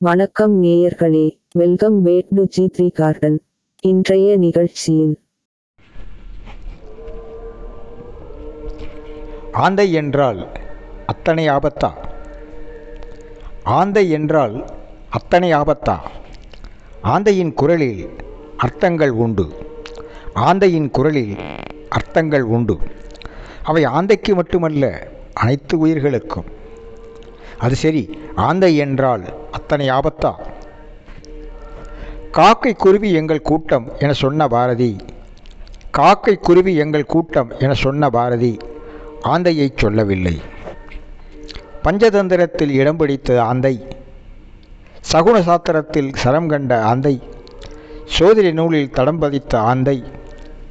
வணக்கம் நேயர்களே welcome back to G three garden. இன்றைய நிகழ்ச்சியில். ஆந்தை என்றால் அத்தனை ஆபத்தா? ஆந்தை என்றால் அத்தனை ஆபத்தா? ஆந்தையின் குரலில் அர்த்தங்கள் உண்டு. ஆந்தையின் குரலில் அர்த்தங்கள் உண்டு. அவை ஆந்தைக்கு மட்டுமல்ல அனைத்து உயிர்களுக்கும். அது சரி ஆந்தை என்றால் அத்தனை ஆபத்தா? காக்கை குருவி எங்கள் கூட்டம் என சொன்ன பாரதி. காக்கை குருவி எங்கள் கூட்டம் என சொன்ன பாரதி ஆந்தையைச் சொல்லவில்லை. பஞ்சதந்திரத்தில் இடம் பிடித்த ஆந்தை சகுன சாத்திரத்தில் சரம் கண்ட ஆந்தை சோதனை நூலில் தடம் பதித்த ஆந்தை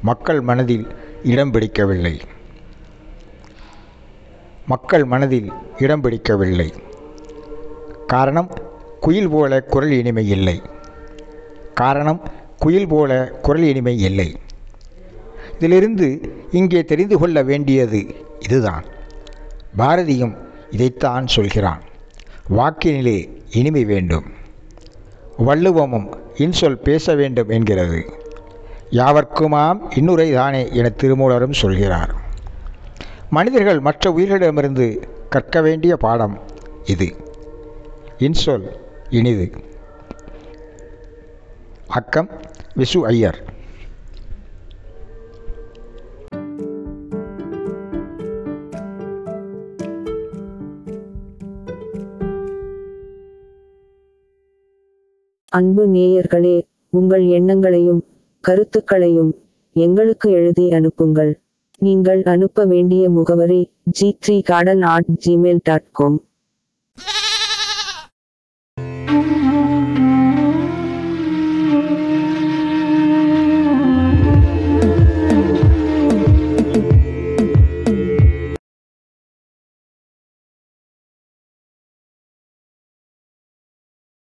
மக்கள் மனதில் இடம் பிடிக்கவில்லை. மக்கள் மனதில் இடம் பிடிக்கவில்லை. காரணம் குயில் போல குரல் இனிமை இல்லை. காரணம் குயில் போல குரல் இனிமை இல்லை. இதிலிருந்து இங்கே தெரிந்து கொள்ள வேண்டியது இதுதான். பாரதியும் இதைத்தான் சொல்கிறான். வாக்கினிலே இனிமை வேண்டும். வள்ளுவமும் இன்சொல் பேச வேண்டும் என்கிறது. யாவர்க்குமாம் இன்னுரை தானே என திருமூலரும் சொல்கிறார். மனிதர்கள் மற்ற உயிர்களிடமிருந்து கற்க வேண்டிய பாடம் இது. இன்சொல் இனிது. அக்கம் விசு ஐயர். அன்பு நேயர்களே உங்கள் எண்ணங்களையும் கருத்துக்களையும் எங்களுக்கு எழுதி அனுப்புங்கள். நீங்கள் அனுப்ப வேண்டிய முகவரி G three garden at Gmail dot com